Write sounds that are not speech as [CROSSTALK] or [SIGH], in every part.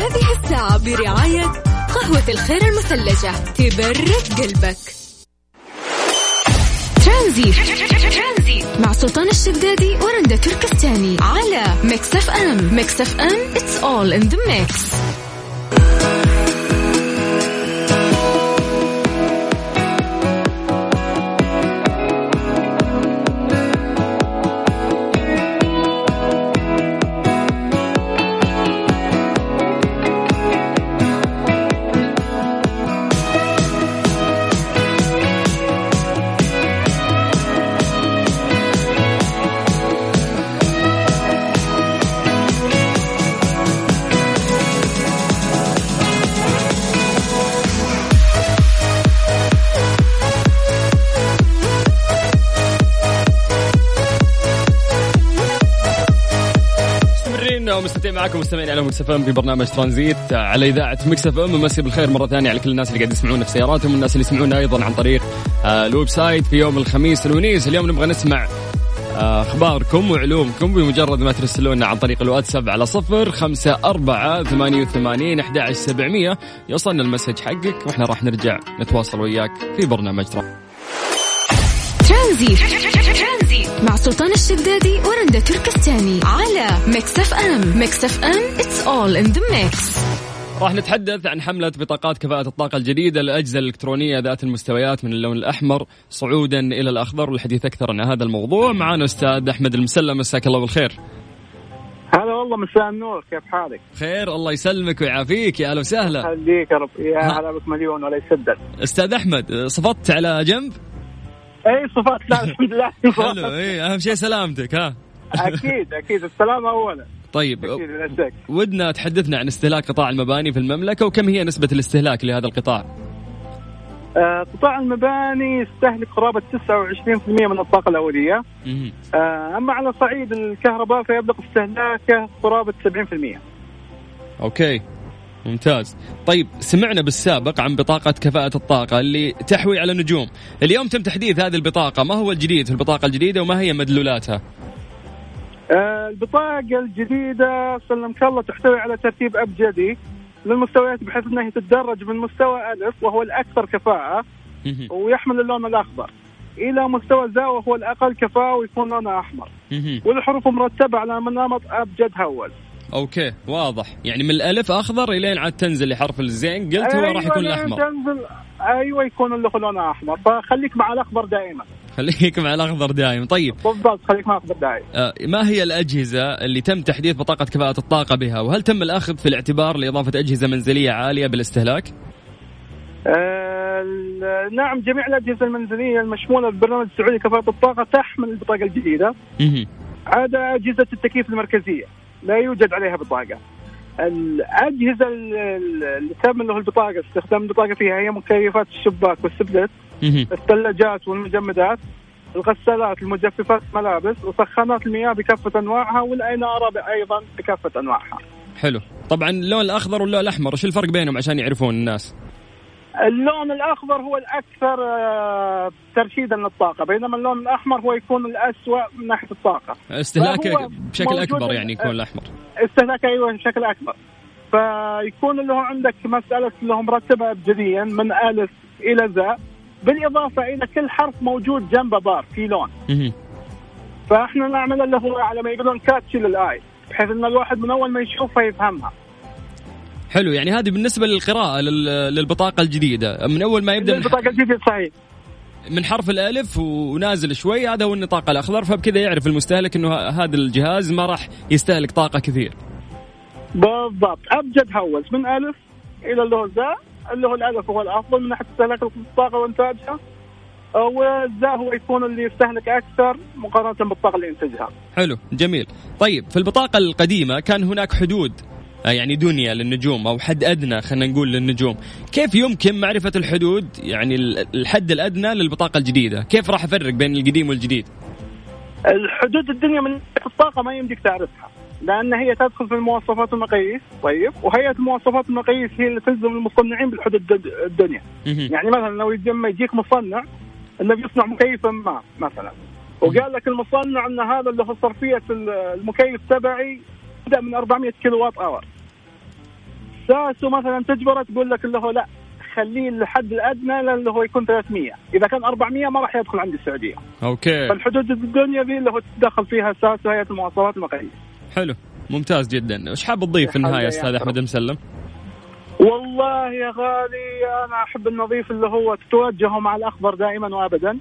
هذه الساعة برعاية قهوة الخير المثلجة. تبرد قلبك. ترانزيت مع سلطان الشدادي ورندا تركستاني. على ميكس أف أم. ميكس أف أم. It's all in the mix. معكم مستمعين على مكس في برنامج ترانزيت على إذاعة مكس إف إم. مسي بالخير مرة ثانية على كل الناس اللي قاعد يسمعونا في سياراتهم والناس اللي يسمعونا أيضا عن طريق آه، ال website في يوم الخميس الونيس. اليوم نبغى نسمع آه، أخباركم وعلومكم بمجرد ما ترسلونا عن طريق الواتساب على صفر خمسة أربعة ثمانية وثمانين أحد سبعمية. يوصلنا ال message حقك وإحنا راح نرجع نتواصل وياك في برنامج ترانزيت مع سلطان الشدادي ورندا تركستاني على ميكس اف ام ميكس اف ام it's all in the mix. راح نتحدث عن حملة بطاقات كفاءة الطاقة الجديدة للأجهزة الإلكترونية ذات المستويات من اللون الأحمر صعودا إلى الأخضر والحديث أكثر عن هذا الموضوع. معنا أستاذ أحمد المسلم مساك الله بالخير. هلا والله مساء النور. كيف حالك؟ خير الله يسلمك ويعافيك. يا أهلا وسهلا. خليك يا رب. يا هلا بك مليون ولا يسدد أستاذ أحمد صفطت على جنب؟ اي صفات. لا الحمد لله. [LAUGHS] حلو. اي أهم شيء سلامتك ها. أكيد أكيد. السلامه اولا. طيب أكيد ودنا تحدثنا عن استهلاك قطاع المباني في المملكة وكم هي نسبة الاستهلاك لهذا القطاع؟ آه قطاع المباني يستهلك قرابة 29% من الطاقة الأولية. آه أما على صعيد الكهرباء فيبلغ استهلاكه قرابة 70% أوكي. ممتاز. طيب سمعنا بالسابق عن بطاقة كفاءة الطاقة اللي تحوي على نجوم. اليوم تم تحديث هذه البطاقة. ما هو الجديد في البطاقة الجديدة وما هي مدلولاتها؟ آه البطاقة الجديدة سلمك الله تحتوي على ترتيب أبجدي للمستويات بحيث أنها تتدرج من مستوى ألف وهو الأكثر كفاءة ويحمل اللون الأخضر إلى مستوى زا وهو الأقل كفاءة ويكون لونه أحمر. والحروف مرتبة على منامط أبجد هول. أوكي واضح. يعني من الألف أخضر الين عاد تنزل لحرف الزين. قلت هو أيوة راح يكون الأحمر. تنزل. أيوه يكون اللي لونه أحمر. فخليك مع الأخضر دائما. خليك مع الأخضر دائما. طيب. بالضبط خليك مع الأخضر دائما. آه ما هي الأجهزة اللي تم تحديث بطاقة كفاءة الطاقة بها؟ وهل تم الأخذ في الاعتبار لإضافة أجهزة منزلية عالية بالاستهلاك؟ آه نعم جميع الأجهزة المنزلية المشمولة بالبرنامج السعودي كفاءه الطاقة تحمل البطاقة الجديدة. عدا أجهزة التكييف المركزية. لا يوجد عليها بطاقة. الأجهزة اللي تم له البطاقة استخدام البطاقة فيها هي مكيفات الشباك والسبلت الثلاجات والمجمدات الغسالات المجففات الملابس وسخانات المياه بكافة أنواعها والأنارة أيضا بكافة أنواعها. حلو. طبعا اللون الأخضر واللون الأحمر إيش الفرق بينهم عشان يعرفون الناس؟ اللون الأخضر هو الأكثر آه، ترشيدا للطاقة بينما اللون الأحمر هو يكون الاسوء من ناحية الطاقة. استهلاكه بشكل أكبر يعني يكون الأحمر. استهلاكه أيوه بشكل أكبر. فيكون اللي هو عندك مسألة اللي هو مرتبة ابجديا من ألف إلى زاء بالإضافة إلى كل حرف موجود جنبه بار في لون. فإحنا نعمل اللي هو على ما يقولون كاتشي للاي بحيث إن الواحد من أول ما يشوفها يفهمها. حلو يعني هذه بالنسبة للقراءة للبطاقة الجديدة. من أول ما يبدأ البطاقة الجديدة صحيح. من حرف الألف ونازل شوي هذا هو النطاق الأخضر فبكذا يعرف المستهلك إنه هذا الجهاز ما راح يستهلك طاقة كثير. بالضبط. أبجد هوس من ألف إلى اللي هو زاء اللي هو الألف هو الأفضل من ناحيه استهلاك الطاقه وانتاجها والزاء هو يكون اللي يستهلك أكثر مقارنة بالطاقة اللي ينتجها. حلو جميل. طيب في البطاقة القديمة كان هناك حدود يعني دنيا للنجوم أو حد أدنى خلينا نقول للنجوم. كيف يمكن معرفة الحدود؟ يعني الحد الأدنى للبطاقة الجديدة. كيف راح أفرق بين القديم والجديد؟ الحدود الدنيا من الطاقة ما يمديك تعرفها لأن هي تدخل في المواصفات والمقاييس طيب. وهيئه المواصفات والمقاييس هي اللي تلزم المصنعين بالحدود الدنيا. يعني مثلا لو لما يجيك مصنع انه بيصنع مكيفا ما مثلا. وقال لك المصنع إن هذا اللي هو صرفية المكيف تبعي تبدأ من 400 كيلو وات hour. ساسو مثلا تجبره تقول لك اللي هو لا خليه الحد الأدنى اللي هو يكون 300 إذا كان 400 ما راح يدخل عند السعودية. أوكي. فالحدود الدنيا ذي اللي هو تتدخل فيها ساسو هيئة المواصفات والمقاييس حلو. ممتاز جدا. إيش حاب تضيف في النهاية أستاذ أحمد. مسلم؟ والله يا غالي أنا أحب أضيف اللي هو تتوجهوا مع الأخضر دائما وابدا.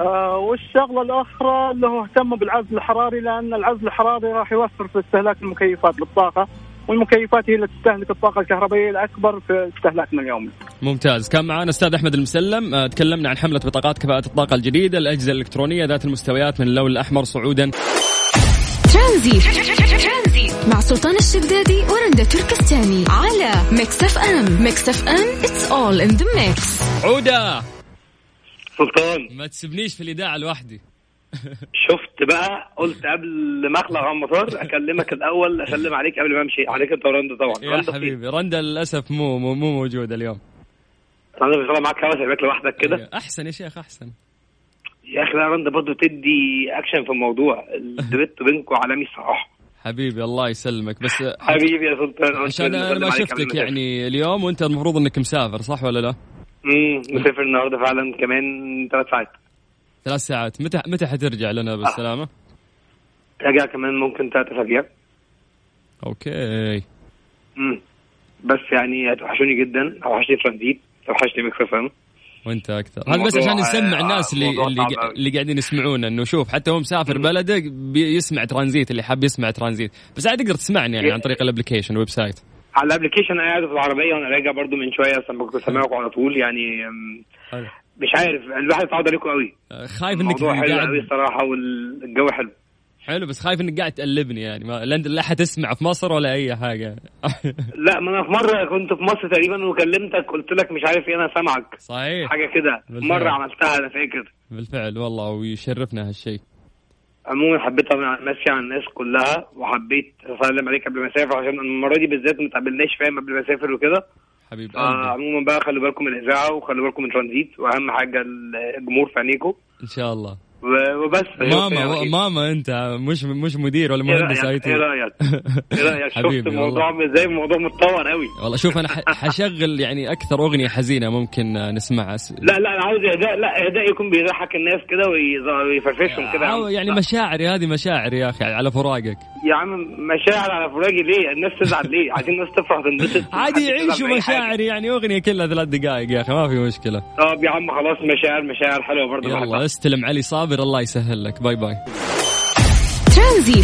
آه والشغلة الأخرى اللي هو اهتموا بالعزل الحراري لأن العزل الحراري راح يوفر في استهلاك المكيفات للطاقة والمكيفات هي اللي تستهلك الطاقة الكهربائية الأكبر في استهلاكنا اليومي. ممتاز، كان معنا أستاذ أحمد المسلم آه تكلمنا عن حملة بطاقات كفاءة الطاقة الجديدة، الأجهزة الإلكترونية ذات المستويات من اللون الأحمر صعودا. ترانزيت مع سلطان الشدادي ورندا تركستاني على ميكس أف أم، ميكس أف أم it's all in the mix. عودة سلطان. ما تسبنيش في الاذاعه لوحدي. [LAUGHS] شفت بقى قلت قبل ما أخلع على المطار أكلمك الأول أسلم عليك قبل ما أمشي. عليك أنت ورندا طبعا. يا حبيبي رندا للأسف مو مو, مو موجودة اليوم. رندا بيشتغل معاك هوا سايبك لوحدك كده. إيه، أحسن يا شيخ أحسن. يا أخي لا رندا برضه تدي أكشن في الموضوع. الدويتو بينكم عالمي الصراحة. حبيبي الله يسلمك. بس حبيبي يا سلطان عشان أنا ما شفتك يعني اليوم وأنت المفروض إنك مسافر صح ولا لا؟ امم مسافر النهارده فعلا كمان ثلاث ساعات. ثلاث ساعات. متى متى حترجع لنا بالسلامة؟ راجع كمان ممكن ثلاث أسابيع. أوكي. امم بس يعني هتوحشوني جدا. اوحشني ترانزيت اوحشني ميكس إف وأنت أكثر. هذا بس عشان نسمع الناس اللي اللي, اللي قاعدين يسمعونا. إنه شوف حتى هو مسافر بلده بيسمع ترانزيت اللي حاب يسمع ترانزيت. بس عاد تقدر تسمعني يعني عن طريق ال application ال website. على ال application أنا قاعد في العربية وأنا راجع برضو من شوية أصلا كنت سامعكم على طول يعني مش عارف الواحد اتعود عليكم قوي. خايف إنك الموضوع حلو قوي الصراحة والجو حلو. حلو بس خايف إنك قاعد تقلبني يعني ما لا حتسمع في مصر ولا أي حاجة. [LAUGHS] لا ما أنا في مرة كنت في مصر تقريبا وكلمتك قلت لك مش عارف إيه أنا سامعك. صحيح. حاجة كده. مرة عملتها أنا فاكر. بالفعل والله ويشرفنا هالشيء. عموما حبيت امسي على الناس كلها وحبيت اسلم عليك قبل ما أسافر عشان المرة دي بالذات ما تقابلناش فاهم؟ قبل ما أسافر وكده. حبيب آه عموما بقى خلوا بالكم من الإذاعة وخلوا بالكم من ترانزيت وأهم حاجة الجمهور في عينيكم إن شاء الله. وبس. ماما ماما أنت مش مش مدير ولا مهندس اي تي إيه رأيك؟ إيه رأيك؟ [LAUGHS] شفت الموضوع إزاي الموضوع متطور قوي والله شوف أنا [LAUGHS] حشغل يعني أكثر أغنية حزينة ممكن نسمعها. لا لا أنا عاوز إهداء لا إهداء يكون بيضحك الناس كده ويفرفشهم كده. يعني مشاعري هذه مشاعري يا أخي على فراقك. يا عم مشاعر على فراقي ليه؟ الناس تزعل ليه؟ [LAUGHS] عايزين الناس تفرح تنبسط عادي يعيشوا مشاعري يعني أغنية كلها ثلاث دقائق يا أخي ما في مشكلة. طب يا عم خلاص مشاعر مشاعر حلوة برضه. يلا استلم علي صابر الله يسهل لك. باي باي. ترانزيت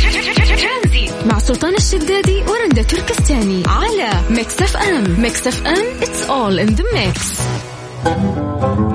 مع سلطان الشدادي ورندا تركستاني على ميكس اف ام. ميكس اف ام it's all in the mix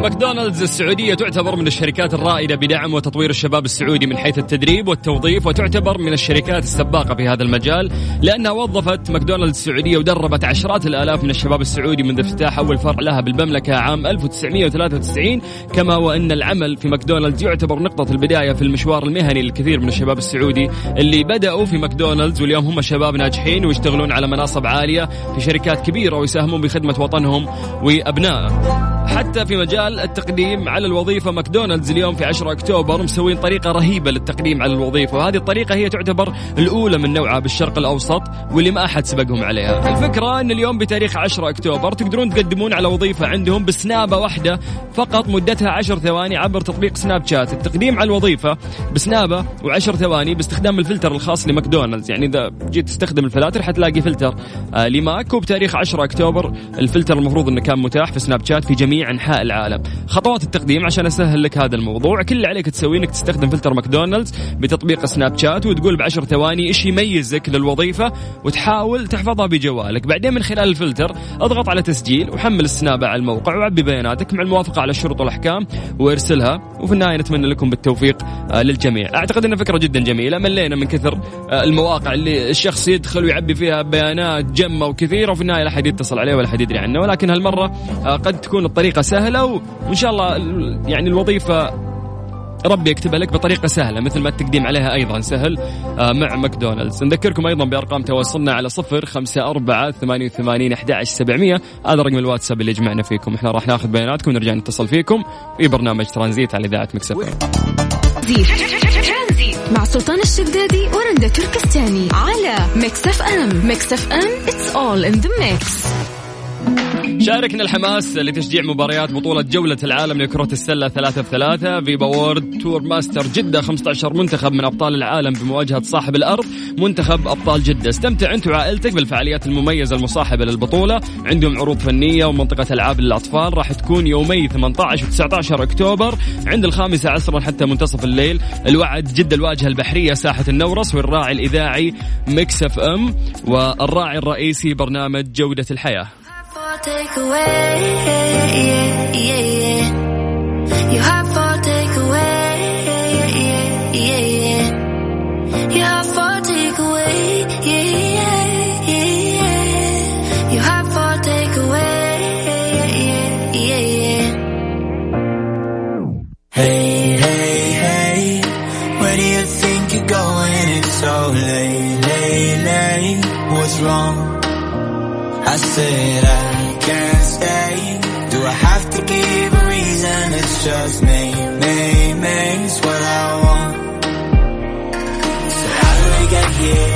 ماكدونالدز السعودية تعتبر من الشركات الرائدة بدعم وتطوير الشباب السعودي من حيث التدريب والتوظيف وتعتبر من الشركات السباقة في هذا المجال لأنها وظفت ماكدونالدز السعودية ودربت عشرات الآلاف من الشباب السعودي منذ افتتاح أول فرع لها بالمملكة عام 1993 كما وأن العمل في ماكدونالدز يعتبر نقطة البداية في المشوار المهني للكثير من الشباب السعودي اللي بدأوا في ماكدونالدز واليوم هم شباب ناجحين ويشتغلون على مناصب عالية في شركات كبيرة ويساهمون بخدمة وطنهم وأبنائه حتى في مجال التقديم على الوظيفة ماكدونالدز اليوم في 10 أكتوبر مسوين طريقة رهيبة للتقديم على الوظيفة وهذه الطريقة هي تعتبر الأولى من نوعها بالشرق الأوسط واللي ما أحد سبقهم عليها. الفكرة أن اليوم بتاريخ 10 أكتوبر تقدرون تقدمون على وظيفة عندهم بسنابة واحدة فقط مدتها 10 ثواني عبر تطبيق سناب شات. التقديم على الوظيفة بسنابة و10 ثواني باستخدام الفلتر الخاص لماكدونالدز. يعني إذا جيت تستخدم الفلاتر حتلاقي فلتر آه لماك. وبتاريخ 10 أكتوبر الفلتر المفروض أنه كان متاح في سناب شات في جميع أنحاء العالم. خطوات التقديم عشان أسهل لك هذا الموضوع. كل اللي عليك تسويه إنك تستخدم فلتر ماكدونالدز بتطبيق سناب شات وتقول بعشر ثواني إيش يميزك للوظيفة وتحاول تحفظها بجوالك. بعدين من خلال الفلتر أضغط على تسجيل وحمل السنابة على الموقع وعبي بياناتك مع الموافقة على الشروط والاحكام وأرسلها. وفي النهاية نتمنى لكم بالتوفيق آه، للجميع. أعتقد انها فكرة جدا جميلة ملينا من كثر آه، المواقع اللي الشخص يدخل ويعبي فيها بيانات جمة وكثيرة. وفي النهاية لا احد يتصل عليه ولا احد يدري عنه ولكن هالمرة آه، قد تكون الطريقة سهلة وإن شاء الله يعني الوظيفة ربي يكتبها لك بطريقة سهلة مثل ما التقديم عليها أيضا سهل آه، مع ماكدونالدز. نذكركم أيضا بأرقام تواصلنا على صفر خمسة أربعة ثمانية وثمانين أحد سبعمية. هذا رقم الواتساب اللي جمعنا فيكم. إحنا راح ناخذ بياناتكم ونرجع نتصل فيكم في برنامج ترانزيت على إذاعة مكسف. مع سلطان الشدادي ورندا تركستاني على ميكس اف أم. ميكس اف أم it's all in the mix. شاركنا الحماس لتشجيع مباريات بطولة جولة العالم لكرة السلة ثلاثة بثلاثة FIBA World Tour Masters جدة 15 منتخب من أبطال العالم بمواجهة صاحب الأرض منتخب أبطال جدة. استمتع أنت وعائلتك بالفعاليات المميزة المصاحبة للبطولة. عندهم عروض فنية ومنطقة ألعاب للأطفال. راح تكون يومي 18 و 19 أكتوبر. عند الخامسة عصرا حتى منتصف الليل. الوعد جدة الواجهة البحرية ساحة النورس والراعي الإذاعي ميكس أف أم والراعي الرئيسي برنامج جودة الحياة. Take away. Yeah, yeah, yeah. Your heart for take away. Yeah, yeah, yeah. Your heart for take away. Yeah, yeah, yeah. Your heart for take away. Yeah, yeah, yeah. Hey, hey, hey. Where do you think you're going? It's so late, late, late. What's wrong? I said I can't stay Do I have to give a reason? It's just me, me, me It's what I want So how do we get here?